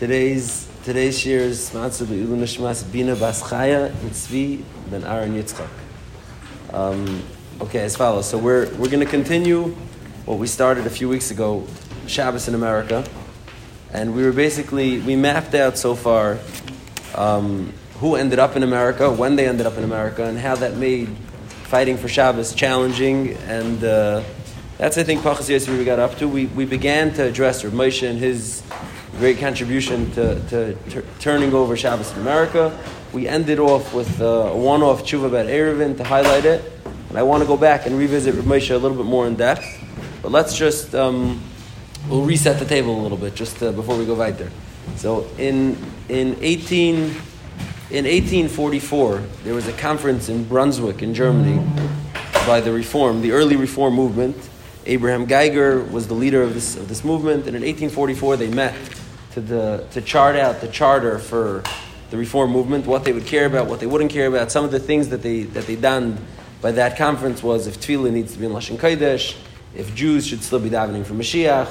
Today's today's year is Matzah Be'ilu Nishmas Bina Bas Chaya and Tzvi Ben Aaron Yitzchak. Um, okay, as follows. So we're we're going to continue what we started a few weeks ago, Shabbos in America, and we were basically we mapped out so far um, who ended up in America, when they ended up in America, and how that made fighting for Shabbos challenging and. Uh, that's, I think, Pachas Yosef we got up to. We, we began to address Rav Moshe and his great contribution to, to, to turning over Shabbos in America. We ended off with uh, a one-off tshuva about Erevin to highlight it. And I want to go back and revisit Rav Moshe a little bit more in depth. But let's just, um, we'll reset the table a little bit just uh, before we go right there. So in, in 18, in 1844, there was a conference in Brunswick in Germany by the Reform, the early Reform movement. Abraham Geiger was the leader of this, of this movement, and in 1844 they met to, the, to chart out the charter for the Reform movement, what they would care about, what they wouldn't care about. Some of the things that they, that they done by that conference was if tefillah needs to be in Lashon Kodesh, if Jews should still be davening for Mashiach,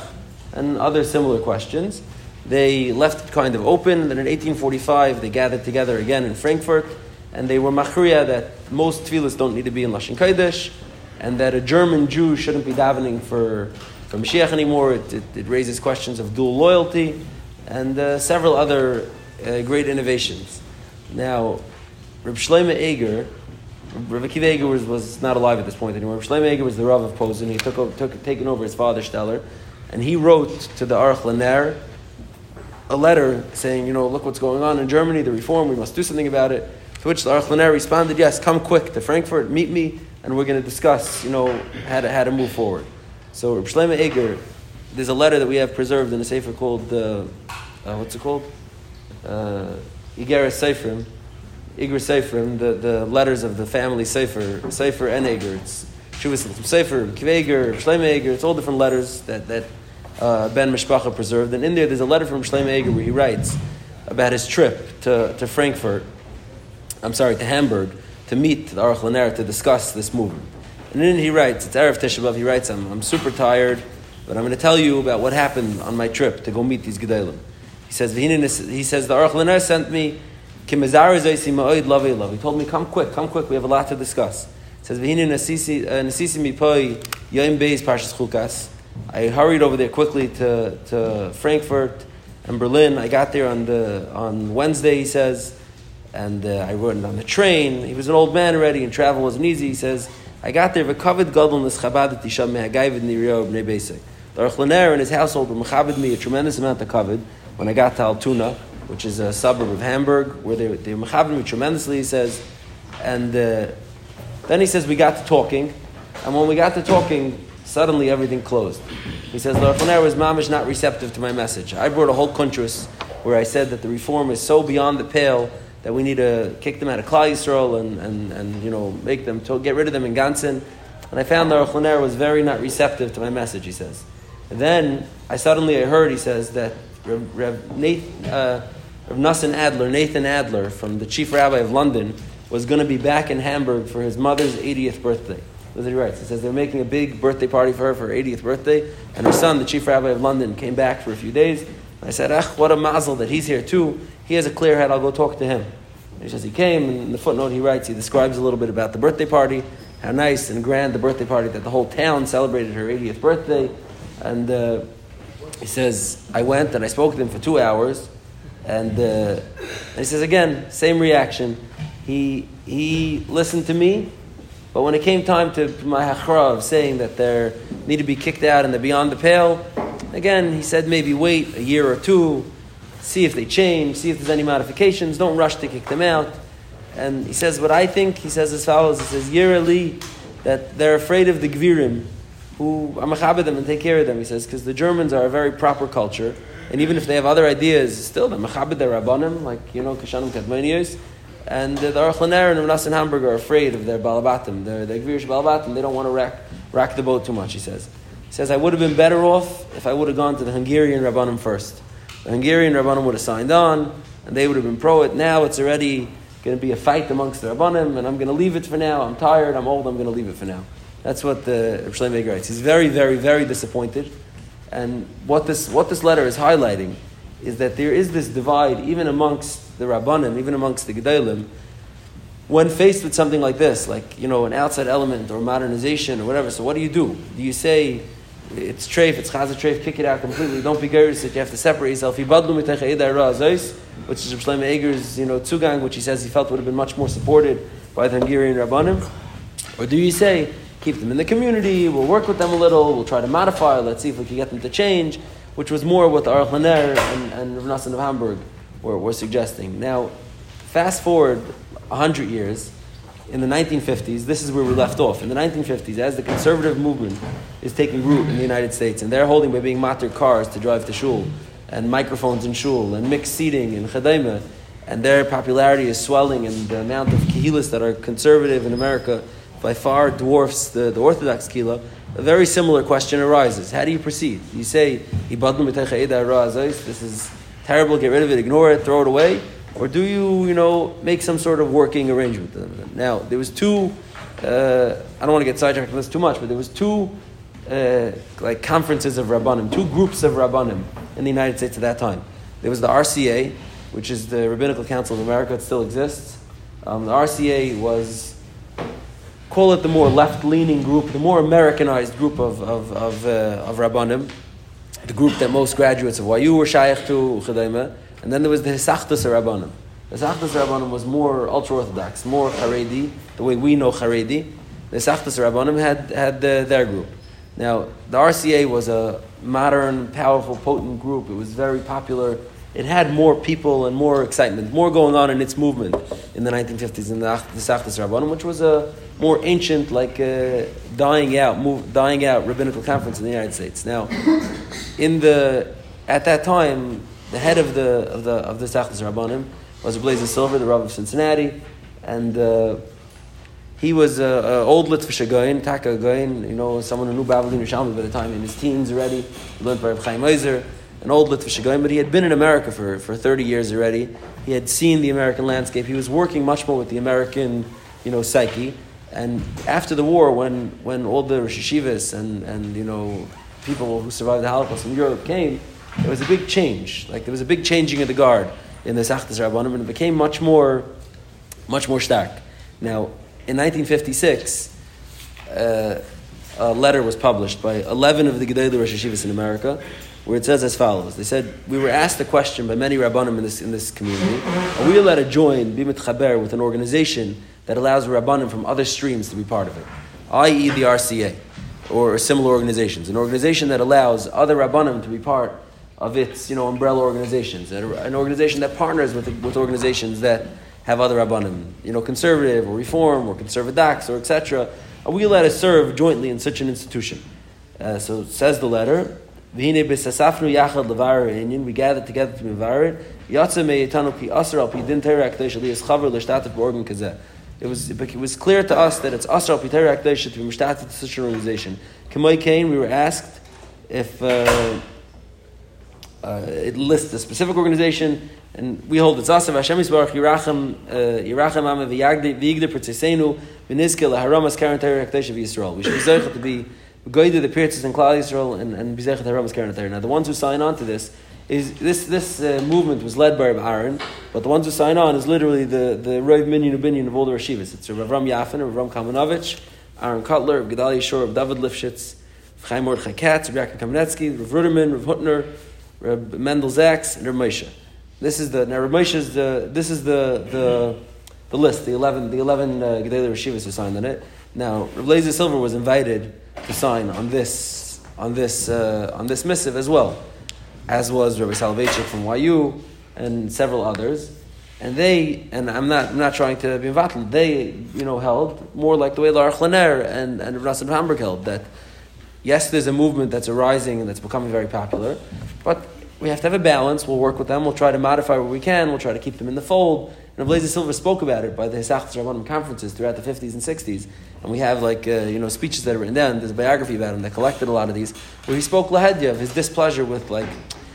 and other similar questions. They left it kind of open. Then in 1845 they gathered together again in Frankfurt, and they were machriya that most tefillahs don't need to be in Lashon Kodesh, and that a German Jew shouldn't be davening for, for Mashiach anymore. It, it, it raises questions of dual loyalty and uh, several other uh, great innovations. Now, Reb Shlomo Eiger, Reb Akiva Eiger was, was not alive at this point anymore. Reb Shlomo Eiger was the Rav of Posen. He took, over, took taken over his father Steller, and he wrote to the Aruch LaNer a letter saying, you know, look what's going on in Germany, the reform, we must do something about it. To which the Aruch LaNer responded, yes, come quick to Frankfurt, meet me, and we're going to discuss, you know, how to, how to move forward. So Reb Shlomo Eiger, there's a letter that we have preserved in a sefer called, uh, uh, what's it called? Uh, Seferim. Iger Seferim, the, the letters of the family Sefer, Sefer and Eiger. It's Shuvas Sefer, Kveger, Eger, it's all different letters that, that uh, Ben Mishpacha preserved. And in there, there's a letter from Shlomo Eiger where he writes about his trip to, to Frankfurt, I'm sorry, to Hamburg, to meet the Aruch LaNer to discuss this movement. And then he writes, it's Erev Tisha he writes, I'm, I'm super tired, but I'm going to tell you about what happened on my trip to go meet these Gedalim. He says, he says, the Aruch LaNer sent me, he told me, come quick, come quick, we have a lot to discuss. He says, I hurried over there quickly to, to Frankfurt and Berlin. I got there on, the, on Wednesday, he says, and uh, I rode on the train. He was an old man already, and travel wasn't easy. He says, I got there, v'kavod gadol neschabad tisham mehagayvid niriyo b'nei besek. The Aruch LaNer and his household were me a tremendous amount of kavod when I got to Altona, which is a suburb of Hamburg, where they, they mechabed me tremendously, he says. And uh, then he says, we got to talking, and when we got to talking, suddenly everything closed. He says, the was mamish not receptive to my message. I brought a whole kuntrus where I said that the reform is so beyond the pale that we need to kick them out of Klal Yisrael and, and, and you know, make them, to, get rid of them in Gansen. And I found the Aruch was very not receptive to my message, he says. And then I suddenly I heard, he says, that Rev, Rev, Nathan, uh, Rev Adler, Nathan Adler, from the chief rabbi of London, was going to be back in Hamburg for his mother's 80th birthday. That's what he writes. He says they're making a big birthday party for her for her 80th birthday, and her son, the chief rabbi of London, came back for a few days. I said, ah, what a mazel that he's here too. He has a clear head, I'll go talk to him. He says he came, and in the footnote he writes, he describes a little bit about the birthday party, how nice and grand the birthday party, that the whole town celebrated her 80th birthday. And uh, he says, I went and I spoke to him for two hours, and, uh, and he says, again, same reaction. He, he listened to me, but when it came time to my hachra of saying that they need to be kicked out and they're beyond the pale, again, he said maybe wait a year or two, see if they change, see if there's any modifications, don't rush to kick them out. And he says, what I think, he says as follows, he says, Yerali, that they're afraid of the Gvirim, who machabed them and take care of them, he says, because the Germans are a very proper culture, and even if they have other ideas, still they're machabed their rabbanim, like, you know, kashanim kadmoniyos, and the Aruch LaNer and Rav in Hamburg are afraid of their balabatim, their, their Gvirish balabatim, they don't want to rack, rack the boat too much, he says. He says, I would have been better off if I would have gone to the Hungarian rabbanim first. The Hungarian rabbanim would have signed on, and they would have been pro it. Now it's already going to be a fight amongst the rabbanim, and I'm going to leave it for now. I'm tired. I'm old. I'm going to leave it for now. That's what the Shlomo writes. He's very, very, very disappointed. And what this, what this letter is highlighting is that there is this divide even amongst the Rabbanim, even amongst the Gedalim, when faced with something like this, like, you know, an outside element or modernization or whatever. So what do you do? Do you say, it's treif, it's chazah treif, kick it out completely, don't be garish you have to separate yourself. Which is Shlomo Eiger's, you know, Tzugang, which he says he felt would have been much more supported by the Hungarian Rabbanim. Or do you say, keep them in the community, we'll work with them a little, we'll try to modify, let's see if we can get them to change, which was more what the Aruch LaNer and, and Rav Nassan of Hamburg were, were suggesting. Now, fast forward 100 years, in the 1950s, this is where we left off. In the 1950s, as the conservative movement is taking root in the United States, and they're holding by being matter cars to drive to shul, and microphones in shul, and mixed seating in chadaima, and their popularity is swelling, and the amount of kihilas that are conservative in America by far dwarfs the, the Orthodox kila, a very similar question arises. How do you proceed? You say, this is terrible, get rid of it, ignore it, throw it away, or do you, you know, make some sort of working arrangement with them? Now, there was two, uh, I don't want to get sidetracked on this too much, but there was two uh, like conferences of Rabbanim, two groups of Rabbanim in the United States at that time. There was the RCA, which is the Rabbinical Council of America, it still exists. Um, the RCA was, call it the more left-leaning group, the more Americanized group of, of, of, uh, of Rabbanim, the group that most graduates of YU were shaykh to, and then there was the Hisachtas Rabbanim. The Hisachtas Rabbanim was more ultra-Orthodox, more Haredi, the way we know Haredi. The Hisachtas Rabbanim had, had their group. Now, the RCA was a modern, powerful, potent group. It was very popular. It had more people and more excitement, more going on in its movement in the 1950s in the, Sachtas Rabbanim, which was a more ancient, like uh, dying out, move, dying out rabbinical conference in the United States. Now, in the at that time, the head of the of the of the Sachtas Rabbanim was a Blazer Silver, the Rav of Cincinnati, and uh, he was an old Litvish Goyin, Taka Goyin, you know, someone who knew Babylon Yerushalmi by the time in his teens already. He learned by Reb Chaim Ozer, an old Litvish but he had been in America for, for 30 years already. He had seen the American landscape. He was working much more with the American, you know, psyche. And after the war, when, when all the Roshei Yeshivas and, and, you know, people who survived the Holocaust in Europe came, there was a big change. Like there was a big changing of the guard in the Sachtas Rabbanim, and it became much more, much more stark. Now, in 1956, uh, a letter was published by 11 of the Gedolei Roshei Yeshivas in America, where it says as follows. They said, we were asked a question by many Rabbanim in this, in this community, are we allowed to join Bimit Chaber with an organization that allows Rabbanim from other streams to be part of it, i.e. the RCA, or similar organizations, an organization that allows other Rabbanim to be part of its you know, umbrella organizations, an organization that partners with, with organizations that have other rabbanim, you know, conservative or reform or conservadox or etc. Are we allowed to serve jointly in such an institution? Uh, so says the letter. We gathered together to mevarer. It was, it was clear to us that it's asr al pitera to be mishtatet to such an organization. Kamoi Kane, we were asked if uh, uh, it lists a specific organization, and we hold it's Asav Hashem Yisbarach Yerachem uh, Yerachem Ame V'Yigde Pertzesenu V'Nizke LaHaramas Karen Hakadosh of Yisrael. We should be zeichet to be goyde the Pirtzes and Klal Yisrael and, and be zeichet Haramas Karen. Now the ones who sign on to this is this this uh, movement was led by Rabbi Aaron, but the ones who sign on is literally the the Rav Minyan Ubinyan of all the Rashivas. It's Rav Ram Yafin, Rav Ram Kamenovich, Aaron Kotler, Rav Gedalia Shor, Rav David Lifshitz, Chaim Mordechai Katz, Rav Yaakov Kamenetsky, Rav Ruderman, Rav Hutner, Reb Mendel Zaks, and Reb Moshe. This is the now Reb Moshe is the this is the the, the list, the eleven the eleven uh, Gedolei Reshivas who signed on it. Now Reb Lazer Silver was invited to sign on this on this uh, on this missive as well, as was Rabbi Soloveitchik from YU and several others. And they, and I'm not, I'm not trying to be involved, they, you know, held more like the way Laruch LaNer and, and Rav Hamburg held, that yes, there's a movement that's arising and that's becoming very popular, but we have to have a balance. We'll work with them. We'll try to modify where we can. We'll try to keep them in the fold. And Blazer Silver spoke about it by the Hisachas Rabbanim conferences throughout the 50s and 60s. And we have like, uh, you know, speeches that are written down. There's a biography about him that collected a lot of these, where he spoke lahedya of his displeasure with like,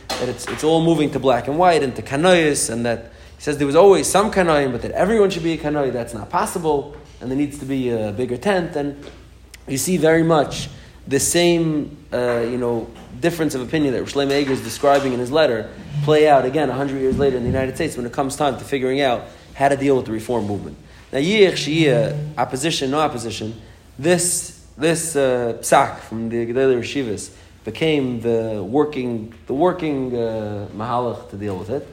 that it's, it's all moving to black and white and to kanois, and that he says there was always some kanoim, but that everyone should be a kanoi. That's not possible, and there needs to be a bigger tent. And you see very much the same, uh, you know, difference of opinion that Shlomo Eiger is describing in his letter play out again 100 years later in the United States when it comes time to figuring out how to deal with the reform movement. Now, Yich Shia, opposition, no opposition, this, this uh, psak from the Gedali Reshivas became the working, the working uh, mahalach to deal with it.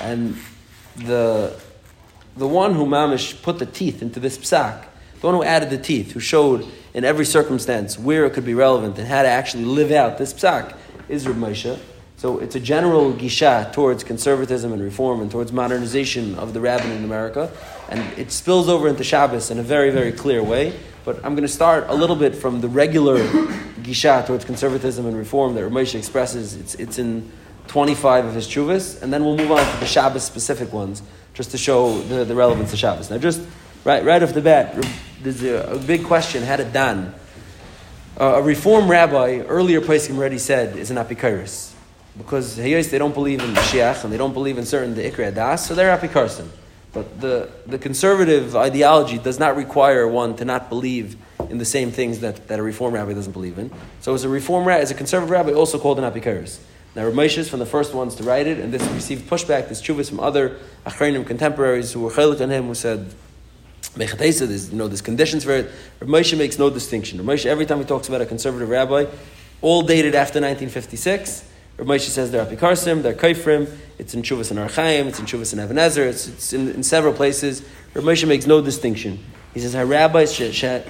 And the, the one who mamish put the teeth into this psak, the one who added the teeth, who showed in every circumstance where it could be relevant and how to actually live out this psak, is Reb Moshe. So it's a general gisha towards conservatism and reform and towards modernization of the rabbin in America. And it spills over into Shabbos in a very, very clear way. But I'm going to start a little bit from the regular gisha towards conservatism and reform that Ramesh expresses. It's, it's in 25 of his chuvas, and then we'll move on to the Shabbos specific ones, just to show the, the relevance of Shabbos. Now, just right, right off the bat, there's a, a big question, how to Dan? Uh, a reform rabbi, earlier Paiskim already said, is an apikaris. Because they don't believe in Mashiach, and they don't believe in certain the Ikra Das, so they're apikarsim. But the, the conservative ideology does not require one to not believe in the same things that, that a reform rabbi doesn't believe in. So as a reform rabbi, as a conservative rabbi, also called an apikaris. Now Ramesh is from the first ones to write it, and this received pushback, this chuvas from other achrenim contemporaries who were chaylik on him, who said, Mechatesa, there's, you know, there's conditions for it. Ramesh makes no distinction. Ramesh, every time he talks about a conservative rabbi, all dated after 1956, Rav Moshe says they're apikarsim, they're kaifrim, it's in Chuvas and Orach Chaim, it's in Chuvas and Even HaEzer, it's, it's in, in several places. Rav Moshe makes no distinction. He says, Harabbis,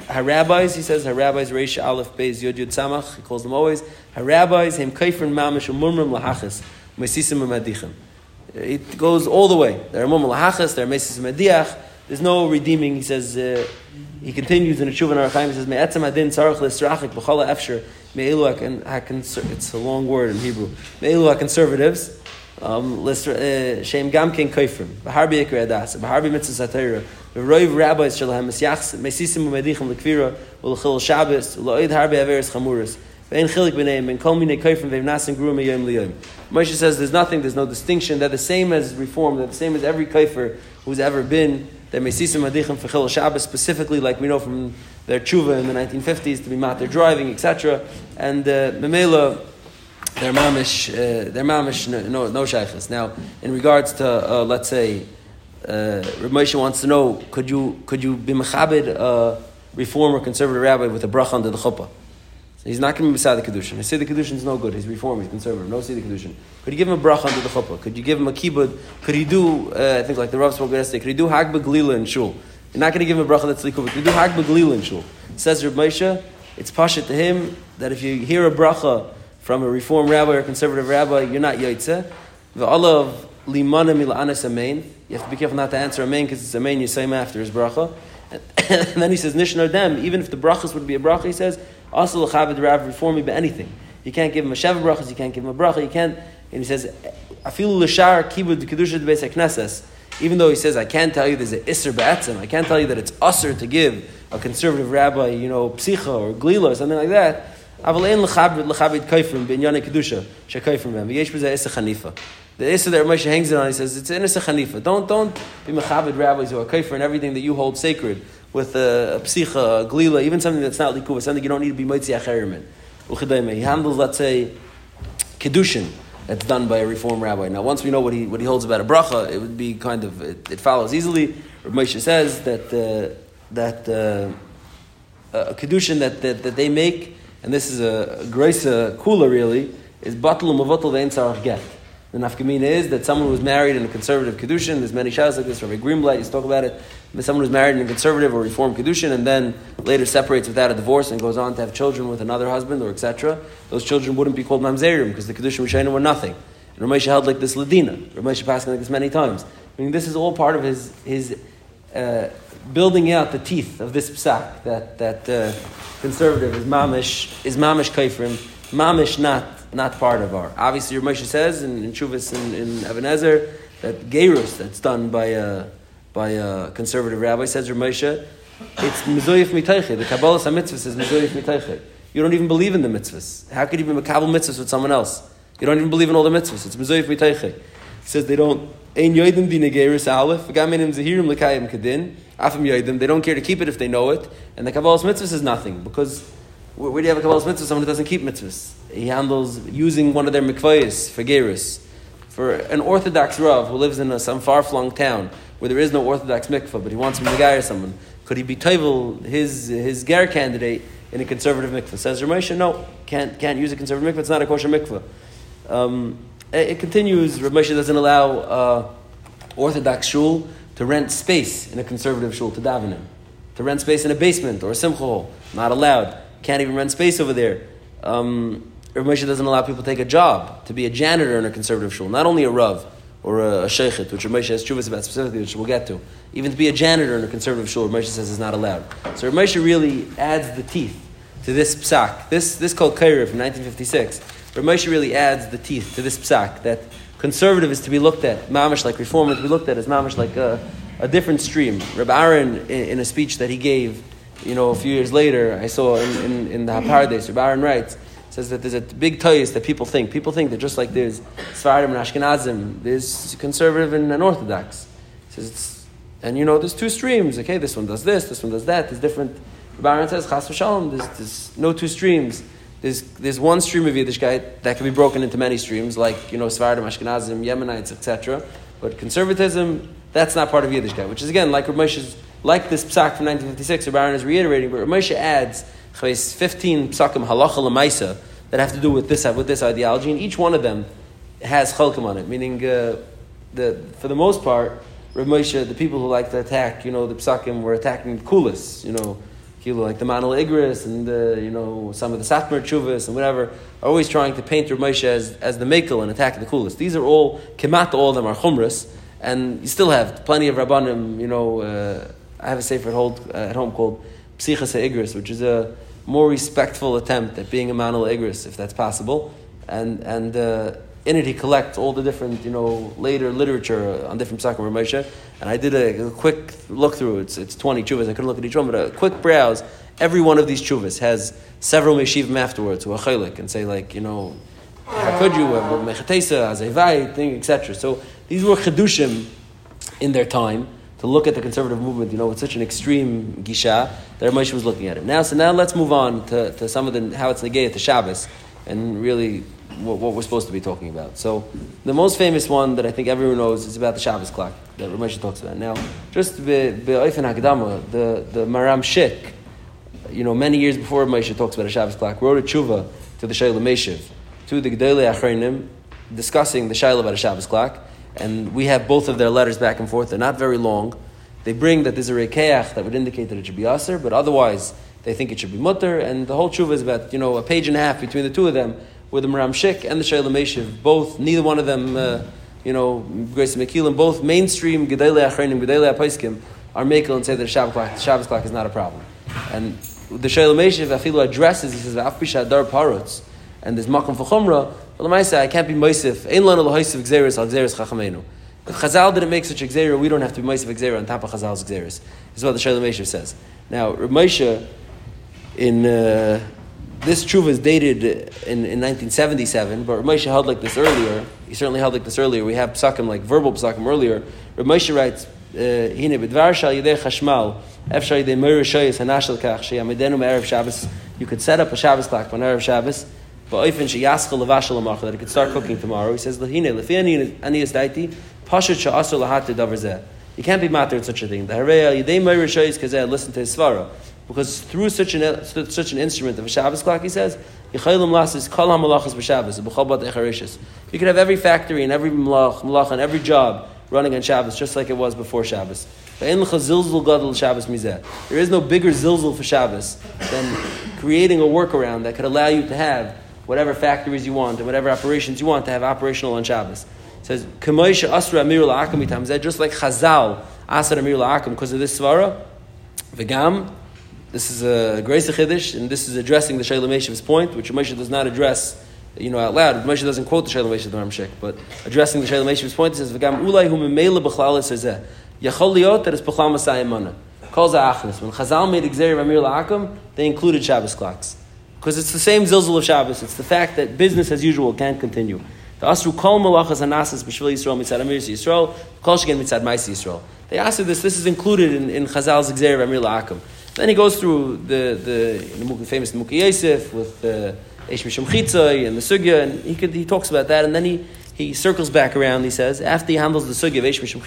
Harabbis, he says, Harabbis, Reish, Aleph, Beis, Yod, Yud, Samach, he calls them always, Harabbis, Hem Kaifrim, Mamish, Umurmrim, Lahachas, Mesisim, Medichim. It goes all the way. There are Mumrim, Lahachas, there are Mesisim, Mediach, there's no redeeming. He says, uh, he continues in the Shuvan Orach Chaim, he says, Me'etzem adin tzarech l'srachik b'chala efsher me'elu it's a long word in Hebrew, me'elu ha-conservatives, um, uh, shem gamkin koifrim, b'harbi adas, b'harbi mitzvah satira, v'roiv rabbis shalahem mesyachs, mesisim u'medichim l'kvira, u'l'chil shabbos, u'lo'id harbi averis chamuris, Ve'en chilik b'neim, and kol minei koifrim ve'vnasim gruim yom liyom. Moshe says there's nothing, there's no distinction, they're the same as reform, they're the same as every kaifer who's ever been, they may see some adichim for Chil Shabbos specifically, like we know from their tshuva in the 1950s to be matter driving, etc. And uh, memela, their mamish, uh, their mamish no no shaykhs. Now, in regards to uh, let's say, uh, Moshe wants to know, could you could you be mechabed a reform or conservative rabbi with a bracha under the chuppah? He's not going to be beside the Kedushin. Say the Kedushin is no good. He's reformed. He's conservative. No the Kedushin. Could you give him a bracha under the chuppah? Could you give him a kibbud? Could he do, uh, I think like the Rav spoke yesterday, could he do Hag Glila in Shul? You're not going to give him a bracha that's but could you do Hag Glila in Shul? Says Reb Moshe, it's pasha to him that if you hear a bracha from a reform rabbi or a conservative rabbi, you're not yaitze. The Allah of limana mil'anas amen. You have to be careful not to answer amen because it's amen you say after his bracha. And, then he says nishnar dem. Even if the brachas would be a bracha, he says also, l'chaved rav reform by anything. You can't give him a sheva brachas. You can't give him a bracha. You can't. And he says, afilu l'shar kibud kedusha beis knesses. Even though he says, I can't tell you there's an isser ba'atzim. I can't tell you that it's usser to give a conservative rabbi, you know, psicha or glila or something like that. אבל אין לחבד כיפרים בענייני קדושה שכיפרים בהם, ויש בזה עשר חניפה. The Issa that Ramesh hangs it on, he says, it's in a Chanifa. Don't, don't be Mechabed rabbis who are kaifer and everything that you hold sacred with a, a psicha, a glila, even something that's not likuva, something you don't need to be moitzi acherimin. He handles, let's say, kedushin that's done by a reform rabbi. Now, once we know what he, what he holds about a bracha, it would be kind of, it, it follows easily. Ramesh says that, uh, that uh, a kedushin that, that, that they make, and this is a, a grace kula really, is batal umavatal ve'en get. The nafkamina is that someone who's married in a conservative kedushin, there's many shahs like this, Rabbi Greenblatt used to talk about it, someone who's married in a conservative or reformed kedushin and then later separates without a divorce and goes on to have children with another husband or etc., those children wouldn't be called mamzerim because the kedushin rishayim were nothing. And Ramesh held like this ladina. Ramesh passed like this many times. I mean, this is all part of his his uh, building out the teeth of this psak that that uh, conservative is mamish is mamish kaifrim, mamish not not part of our. Obviously, Ramesh says in, in in, in Even HaEzer that gerus that's done by a, by a conservative rabbi says Ramesh, it's mizoyif mitayche. The Kabbalah mitzvah says mizoyif mitayche. You don't even believe in the mitzvahs. How could you be makabel mitzvahs with someone else? You don't even believe in all the mitzvahs. It's mizoyif mitayche. He says they don't. Ein yoidim dina gerus aleph. Gaminim zahirim lekayim kadin. Afim yoidim. They don't care to keep it if they know it. And the Kabbalah's mitzvahs is nothing because where, do you have a Kabbalah's mitzvah? Someone who doesn't keep mitzvahs. He handles using one of their mikvayis for gerus. For an Orthodox Rav who lives in a, some far-flung town where there is no Orthodox mikvah, but he wants him to guy or someone, could he be toivel his, his ger candidate in a conservative mikvah? Says Ramesha, no, can't, can't use a conservative mikvah, it's not a kosher mikvah. Um, it, it, continues, Ramesha doesn't allow uh, Orthodox shul to rent space in a conservative shul to daven in. To rent space in a basement or a simcha hall, not allowed. Can't even rent space over there. Um, Rav Moshe doesn't allow people to take a job, to be a janitor in a conservative shul, not only a Rav or a, a Sheikhet, which Rav Moshe has chuvas about specifically, which we'll get to. Even to be a janitor in a conservative shul, Rav Moshe says is not allowed. So Rav Moshe really adds the teeth to this psak. This, this called Kaira from 1956. Rav Moshe really adds the teeth to this psak that conservative is to be looked at, mamish like reform is to be looked at as mamish like a, a different stream. Reb Aaron, in, in, a speech that he gave, you know, a few years later, I saw in, in, in the Hapardes, Reb Aaron writes, says that there's a big toys that people think. People think that just like there's Sfardim and Ashkenazim, there's conservative and, and Orthodox. He says it's, and you know, there's two streams. Okay, this one does this, this one does that. There's different. Reb Aaron says, Chas v'shalom, there's, there's no two streams. There's, there's one stream of Yiddishkeit that can be broken into many streams, like, you know, Svardim, Ashkenazim, Yemenites, etc. But conservatism, that's not part of Yiddishkeit, which is, again, like Ramoshe's, like this psak from 1956, Rabbi is reiterating, but Ramoshe adds 15 psakim halacha lemaisa that have to do with this, with this ideology, and each one of them has chalkim on it, meaning, uh, the, for the most part, Rav Moshe, the people who like to attack, you know, the psakim were attacking coolest, you know, like the Manal Igris and the, you know, some of the Satmar Chuvas and whatever, are always trying to paint Rav Moshe as, as the Mekel and attack the coolest. These are all, Kemat, all of them are Chumras, and you still have plenty of Rabbanim, you know, uh, I have a sefer at, uh, home called Psichas Igris, which is a more respectful attempt at being a Manal Igris, if that's possible. And, and uh, in it, he collects all the different, you know, later literature on different Psakim Ramesha. And I did a, a, quick look through. It's, it's 20 chuvas. I couldn't look at each one, but a quick browse. Every one of these chuvas has several meshivim afterwards, who are chaylik, and say, like, you know, how could you, have mechatesa, azevai, thing, etc. So these were chedushim in their time to look at the conservative movement, you know, with such an extreme gisha that Moshe was looking at it. Now, so now let's move on to, to some of the, how it's negated to Shabbos, and really what, what, we're supposed to be talking about. So, the most famous one that I think everyone knows is about the Shabbos clock that Ramesh talks about. Now, just be'oifen hakdama, the the Maharam Schick, you know, many years before Ramesh talks about a Shabbos clock, wrote a tshuva to the Shoel U'Meshiv, to the Gedolei Achreinim, discussing the Shaila about a Shabbos clock, and we have both of their letters back and forth. They're not very long. They bring that there's a rekeach that would indicate that it should be aser, but otherwise they think it should be mutter, and the whole tshuva is about you know a page and a half between the two of them with the Maharam Schick and the Shoel U'Meshiv, both, neither one of them, uh, you know, Grace Mekilim, both mainstream Gedele Achrenim, Gedele Apaiskim, are Mekel and say that the Shabbos clock, Shabbos clock is not a problem. And the Shoel U'Meshiv, Afilu addresses, he says, Afpisha Dar Parutz, and there's Makam Fachumra, well, I say, I can't be Moisif, Ein Lana Lahaisiv Gzeris Al Gzeris Chachamenu. If Chazal didn't make such a Gzera, we don't have to be Moisif Gzera on top of Chazal's Gzeris. Is what the Shoel U'Meshiv says. Now, Ramesha, in... Uh, this truva is dated in, in 1977, but Ramesha held like this earlier. He certainly held like this earlier. We have psakim, like verbal psakim earlier. Ramesha writes, "Hine b'dvar shal yidei chashmal, efshar yidei meir shoyes hanashal kach sheyamidenu me'erev Shabbos." You could set up a Shabbos clock on erev Shabbos, but oifen sheyaschal levashal amach that it could start cooking tomorrow. He says, "Hine lefi aniyas daiti pashat she'asur lahat davar You can't be matter in such a thing. The harei yidei meir shoyes kazeh. Listen to his svara. Because through such an, such an instrument of a Shabbos clock, he says, you could have every factory and every malach, malach and every job running on Shabbos, just like it was before Shabbos. There is no bigger zilzul for Shabbos than creating a workaround that could allow you to have whatever factories you want and whatever operations you want to have operational on Shabbos. It says, just like Chazal asar amir la'akim because of this svara, v'gam, this is a Grace Chiddush, and this is addressing the Meshiv's point, which Moshe does not address you know, out loud. Moshe doesn't quote the Shoel U'Meshiv the Ramshik, but addressing the Shoel U'Meshiv's point, he says, V'gam ulai hu memela b'chlal esezeh. Yachol liot that is b'chlal masayim mana. Calls achnes. When Chazal made Xeri Ramir La'akim, they included Shabbos clocks. Because it's the same zilzul of Shabbos. It's the fact that business as usual can't continue. The Asru kol malachas anasas b'shvil Yisrael mitzad Amir Yisrael, kol shegen mitzad Maisi Yisrael. They asked this, this is included in, in Chazal's Xeri Ramir La'akim. Then he goes through the, the, the famous Muki Yosef with the Eish Mishum Chitzai and the Sugya, and he, could, he talks about that, and then he, he circles back around, he says, after he handles the Sugya of Eish Mishum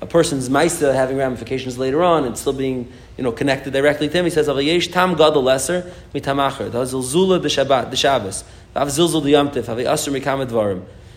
a person's Maisa having ramifications later on and still being you know, connected directly to him, he says, Yesh tam gadol lesser mitamacher, the zilzula Shabbat, the the zilzul the yamtiv, have asr mikam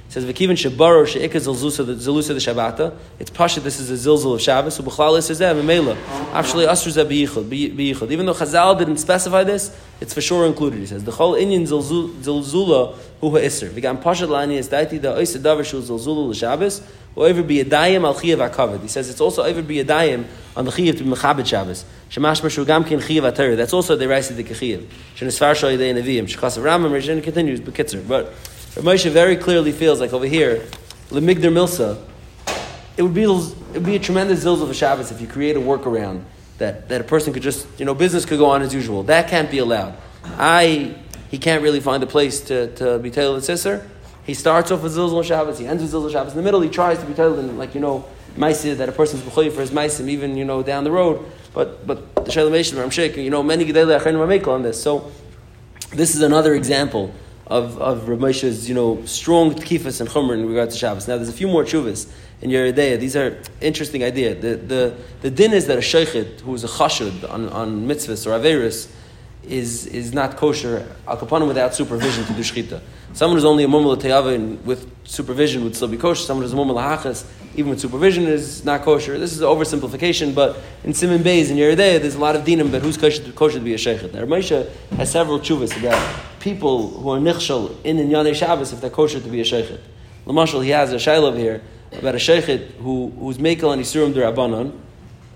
says v'kiven shebaro sheikaz zilzusa the zilusa the Shabbata. It's pasha. This is a zilzul of Shabbos. So b'chlal says that memela. Actually, asr zeh biyichud. Even though Chazal didn't specify this, it's for sure included. He says the whole Inyan zilzula hu ha'isr. V'gam pasha lani is daiti the oisa davar shul zilzulu l'Shabbos. Over be a dayim al chiyav akavad. He says it's also over be a dayim on the chiyav to be mechabed Shabbos. Shemash mashu gam kin chiyav atar. That's also the raisi the chiyav. Shenisfar shoy the neviim. Shechas Ramam. Rishin continues. Bekitzer, but. Moshe very clearly feels like over here, Lemigdar Milsa, it would be it would be a tremendous zilz of a Shabbos if you create a workaround that, that a person could just, you know, business could go on as usual. That can't be allowed. I, he can't really find a place to, to be Taylor Sisser. He starts off with Zilzal Shabbos, he ends with Zilzal Shabbos. In the middle, he tries to be Taylor, like, you know, Maisid, that a person's B'choy for his Maisim, even, you know, down the road. But, but the I'm shaking, you know, many Gedele Achenim are on this. So, this is another example of, of Rav Moshe's, you know, strong tkifas and chumr in regard to Shabbos. Now, there's a few more chuvas in Yoreh De'ah. These are interesting idea. The, the, the din is that a shaykhid who is a chashud on, on mitzvahs or averis is, is not kosher, al kapanim without supervision to do shchita. Someone who's only a mumla teyava with supervision would still be kosher. Someone who's a mumla hachas, even with supervision, is not kosher. This is an oversimplification, but in Siman Beis, in Yoreh De'ah, there's a lot of dinim, but who's kosher, kosher to be a shaykhid? Now, Moshe has several chuvas about people who are nichshel in Inyane Shabbos if they're kosher to be a sheikhet. Lamashal, he has a shaila here about a sheikhet who, who's mekel and isurim derabanan.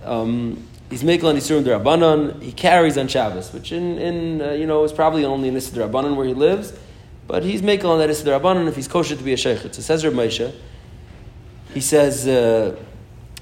Um, he's mekel and isurim derabanan. He carries on Shabbos, which in, in uh, you know is probably only in Issa derabanan where he lives, but he's mekel on that Issa derabanan if he's kosher to be a sheikhet. So says Reb Moshe, he says. Uh,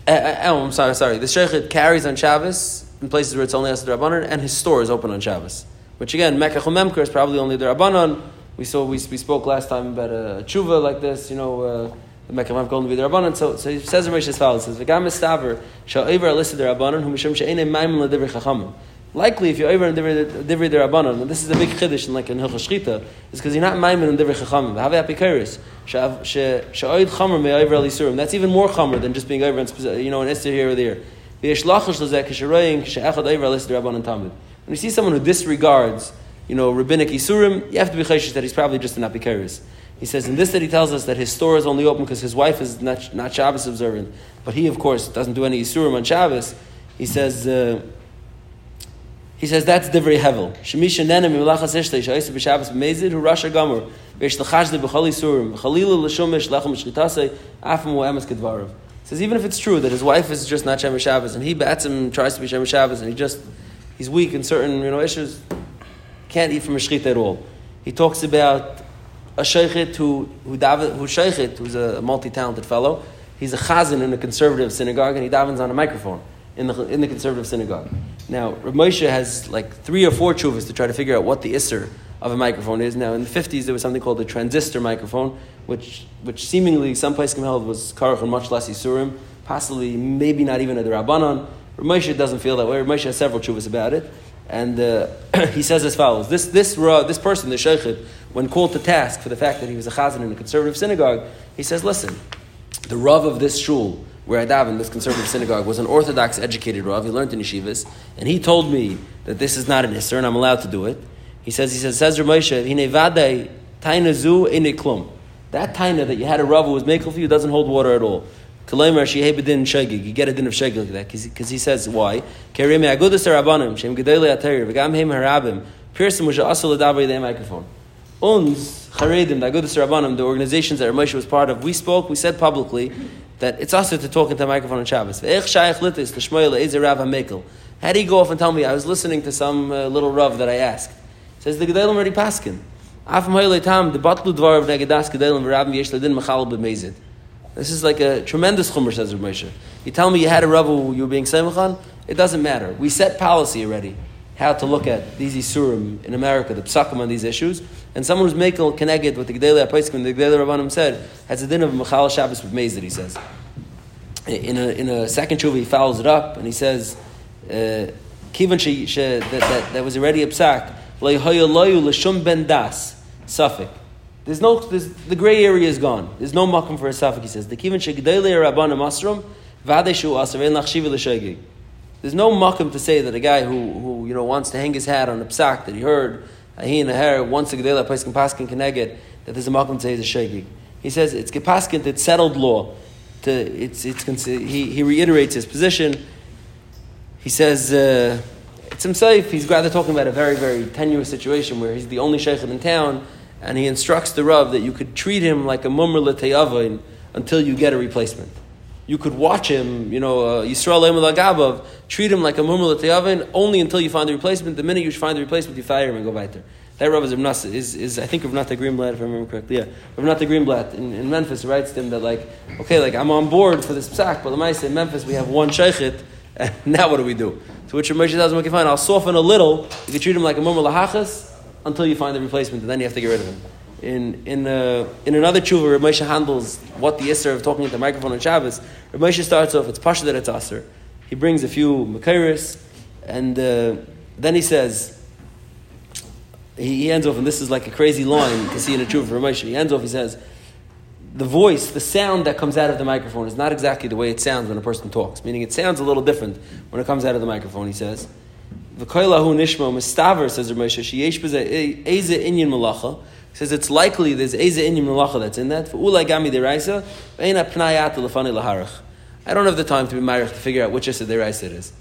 uh, uh, oh, I'm sorry, sorry. The sheikhet carries on Shabbos in places where it's only Issa derabanan, and his store is open on Shabbos. Which again, Mekach Memker is probably only the Rabbanon. We saw we, we spoke last time about a tshuva like this, you know, uh, the Mekach Memker only be the Rabbanon. So, so he says in Rashi as follows: says V'gam estaver sha'over listed the Rabbanon who mishum she'enem maimin ledivri chachamim. Likely, if you're over in Divri the Rabbanon, and this is a big chiddush in like in Hilchah Shchita, is because you're not maimin in Divri Chachamim. Have a apikaris she'oid chamer me'over elisurim. That's even more chamer than just being over in you know an Esther here or there. V'yesh lachash lezek kisharoyin kishe'echad over listed Rabbanon tamid. When you see someone who disregards, you know, rabbinic isurim, you have to be chayshish that he's probably just an apikaris. He says in this that he tells us that his store is only open because his wife is not, not Shabbos observant, but he, of course, doesn't do any isurim on Shabbos. He says. Uh, he says that's divrei hevel. Shemisha nenem imlachas ishtei sha'isa b'Shabbos b'mezid hu rasha gamur v'esh l'chashde b'chol isurim v'chalilu l'shumish lechem shchitasei afim kedvarav. Says even if it's true that his wife is just not Shem Shabbos and he bats him tries to be Shem Shabbos and he just he's weak in certain you know issues, can't eat from a shechita at all. He talks about a sheikhet who who daven, who sheikhet who's a multi-talented fellow. He's a chazan in a conservative synagogue and he davens on a microphone in the in the conservative synagogue. Now, Rav Moshe has like three or four chuvas to try to figure out what the isser of a microphone is. Now, in the 50s, there was something called a transistor microphone, which, which seemingly some place held was karach and much less isurim, possibly maybe not even a derabanan. Moshe doesn't feel that way. Moshe has several chuvas about it. And uh, he says as follows This, this, uh, this person, the Sheikhid, when called to task for the fact that he was a chazan in a conservative synagogue, he says, Listen, the Rav of this shul, where I daven, this conservative synagogue, was an Orthodox educated Rav. He learned in yeshivas, and he told me that this is not an Isser and I'm allowed to do it. He says, he says, says Ramosha, Hine vadei taina zu klum. That taina that you had a Rav who was makel for you doesn't hold water at all. Kalemar shehebedin shegig. You get a din of shegig like that because he says why? Kerime agudas rabbanim shem gedele aterir v'gam heim harabim piercing which also ledabri the microphone. Uns charedim the agudas rabbanim the organizations that Moshe was part of. We spoke. We said publicly that it's also to talk into the microphone on Shabbos. Ve'ech shayach litis l'shmoyel ezer rav hamekel. How do you go off and tell me? I was listening to some uh, little rav that I asked. Says the gedalim already paskin. Af tam the batlu dvar of negadas gedalim v'rabim yesh mechal b'mezid. This is like a tremendous chumr, says Rav Moshe. You tell me you had a Rav you were being Semachan, it doesn't matter. We set policy already, how to look at these Isurim in America, the psakim on these issues, and someone who's making connected with the Gedele Apaiskim, the Gedele Rabbanim said, has a din of Mechal Shabbos with Mezid, he says. In a, in a second tshuva, he follows it up, and he says, uh, kivan she, that, that, that was already a psak, ben das, suffix. There's no, there's, the gray area is gone. There's no makom for a suffix, he says. The kivan shegdele rabbanim asrum, vadeshu. There's no makom to say that a guy who, who you know wants to hang his hat on a psak that he heard, he and a hair, wants to gedela paskin paskin keneged, that there's a makom to say he's a shegig. He says it's gepaskint, it's settled law. To, it's, it's, he, he reiterates his position. He says uh, it's himself. He's rather talking about a very, very tenuous situation where he's the only sheikh in town, and he instructs the Rav that you could treat him like a mumr l'teyavin until you get a replacement. You could watch him, you know, uh, Yisrael Agabav, treat him like a mumr l'teyavin only until you find the replacement. The minute you find the replacement, you fire him and go weiter. That Rav is, is, is, I think, Rav Nata Greenblatt, if I remember correctly. Yeah, Rav Nata Greenblatt in, in Memphis writes to him that, like, okay, like, I'm on board for this psak, but the in Memphis, we have one shaykhit, and now what do we do? To which Ramesh tells him, okay, fine, I'll soften a little. You can treat him like a mummer lahachas until you find the replacement, and then you have to get rid of him. In, in, uh, in another tshuva, Ramesha handles what the Isser of talking at the microphone on Shabbos. Ramesha starts off, it's Pasha that it's Aser. He brings a few Makairis, and uh, then he says, he, he ends off, and this is like a crazy line to see in a tshuva for Ramesha. He ends off, he says, the voice, the sound that comes out of the microphone is not exactly the way it sounds when a person talks. Meaning it sounds a little different when it comes out of the microphone, he says. V'koilahu nishmo mistaver, says Ramesha, sheyesh b'ze eze inyan malacha. He says it's likely there's eze inyan malacha that's in that. V'ulai gami deraisa, v'eina pnayat l'fani laharach. I don't have the time to be married to figure out which issa deraisa it is.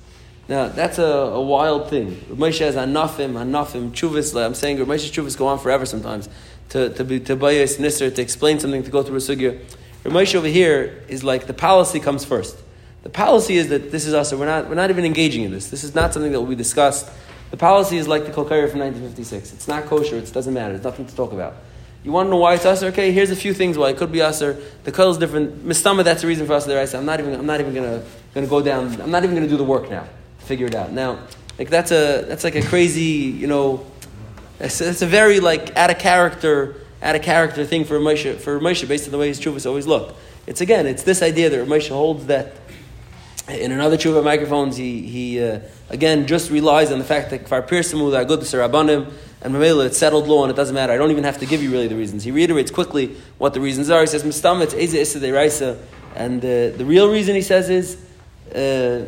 Now, that's a, a wild thing. Moshe has anafim, anafim, chuvas. I'm saying Moshe's chuvas go on forever sometimes. To, to be to bayis nisr, to explain something, to go through a sugya. Moshe over here is like the policy comes first. The policy is that this is us, so we're not, we're not even engaging in this. This is not something that will be discussed. The policy is like the Kolkari from 1956. It's not kosher, it doesn't matter, there's nothing to talk about. You want to know why it's usher? Okay, here's a few things why it could be usher. The is different. Mistama, that's the reason for us. I'm not even, I'm not even gonna, gonna go down, I'm not even gonna do the work now figure it out. Now, like that's a that's like a crazy, you know, it's, it's a very like out of character, out of character thing for Moshe for Moshe based on the way his chuvas always look. It's again, it's this idea that Moshe holds that in another tshuva microphones, he, he uh, again just relies on the fact that Kfar Pirsamu, the Agud Sarabanim, and Mamela, it's settled law and it doesn't matter. I don't even have to give you really the reasons. He reiterates quickly what the reasons are. He says, Mistam, it's Eza Issa Raisa. And uh, the real reason he says is, uh,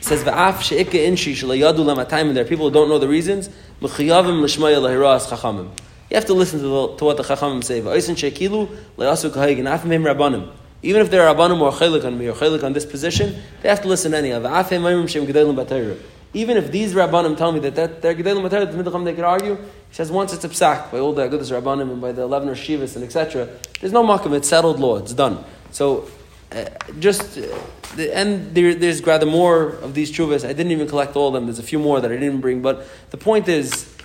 says va'af she'ike inshi shalayadu lamatayim. There are people who don't know the reasons. Mechiyavim l'shmaya lahiras chachamim. You have to listen to, the, to what the chachamim say. Va'osin shekilu layasu kahayigin afim rabbanim. Even if they're rabbanim or chelik on me or chelik on this position, they have to listen anyhow. Gedalim b'tayra. Even if these rabbanim tell me that, that they're gedalim b'tayra, the midcham they could argue. He says once it's a psak by all the agudas rabbanim and by the eleven shivas and etc. There's no makom. It's settled law. It's done. So uh, just uh, and there, there's rather more of these chuvas. I didn't even collect all of them. There's a few more that I didn't bring. But the point is,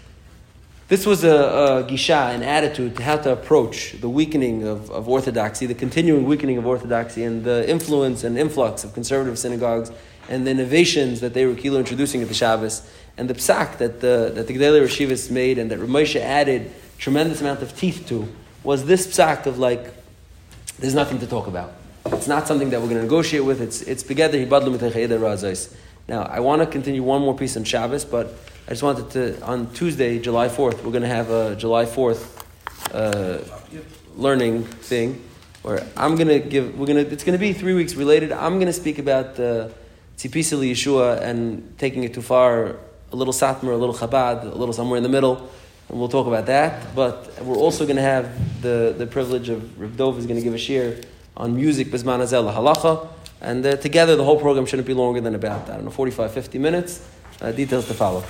this was a, a gisha, an attitude to how to approach the weakening of, of orthodoxy, the continuing weakening of orthodoxy, and the influence and influx of conservative synagogues, and the innovations that they were kilo introducing at the Shabbos, and the psak that the that the Gedele Rashivas made, and that Ramosha added tremendous amount of teeth to, was this psak of like, there's nothing to talk about. It's not something that we're going to negotiate with. It's it's razais. Now I want to continue one more piece on Shabbos, but I just wanted to on Tuesday, July fourth, we're going to have a July fourth uh, learning thing where I'm going to give. We're going to. It's going to be three weeks related. I'm going to speak about the tzipisa Yeshua and taking it too far. A little Satmar, a little Chabad, a little somewhere in the middle and we'll talk about that. But we're also going to have the, the privilege of Rav Dov is going to give a shir on music Bisman Azel Halacha. And uh, together, the whole program shouldn't be longer than about, I don't know, 45, 50 minutes. Uh, details to follow.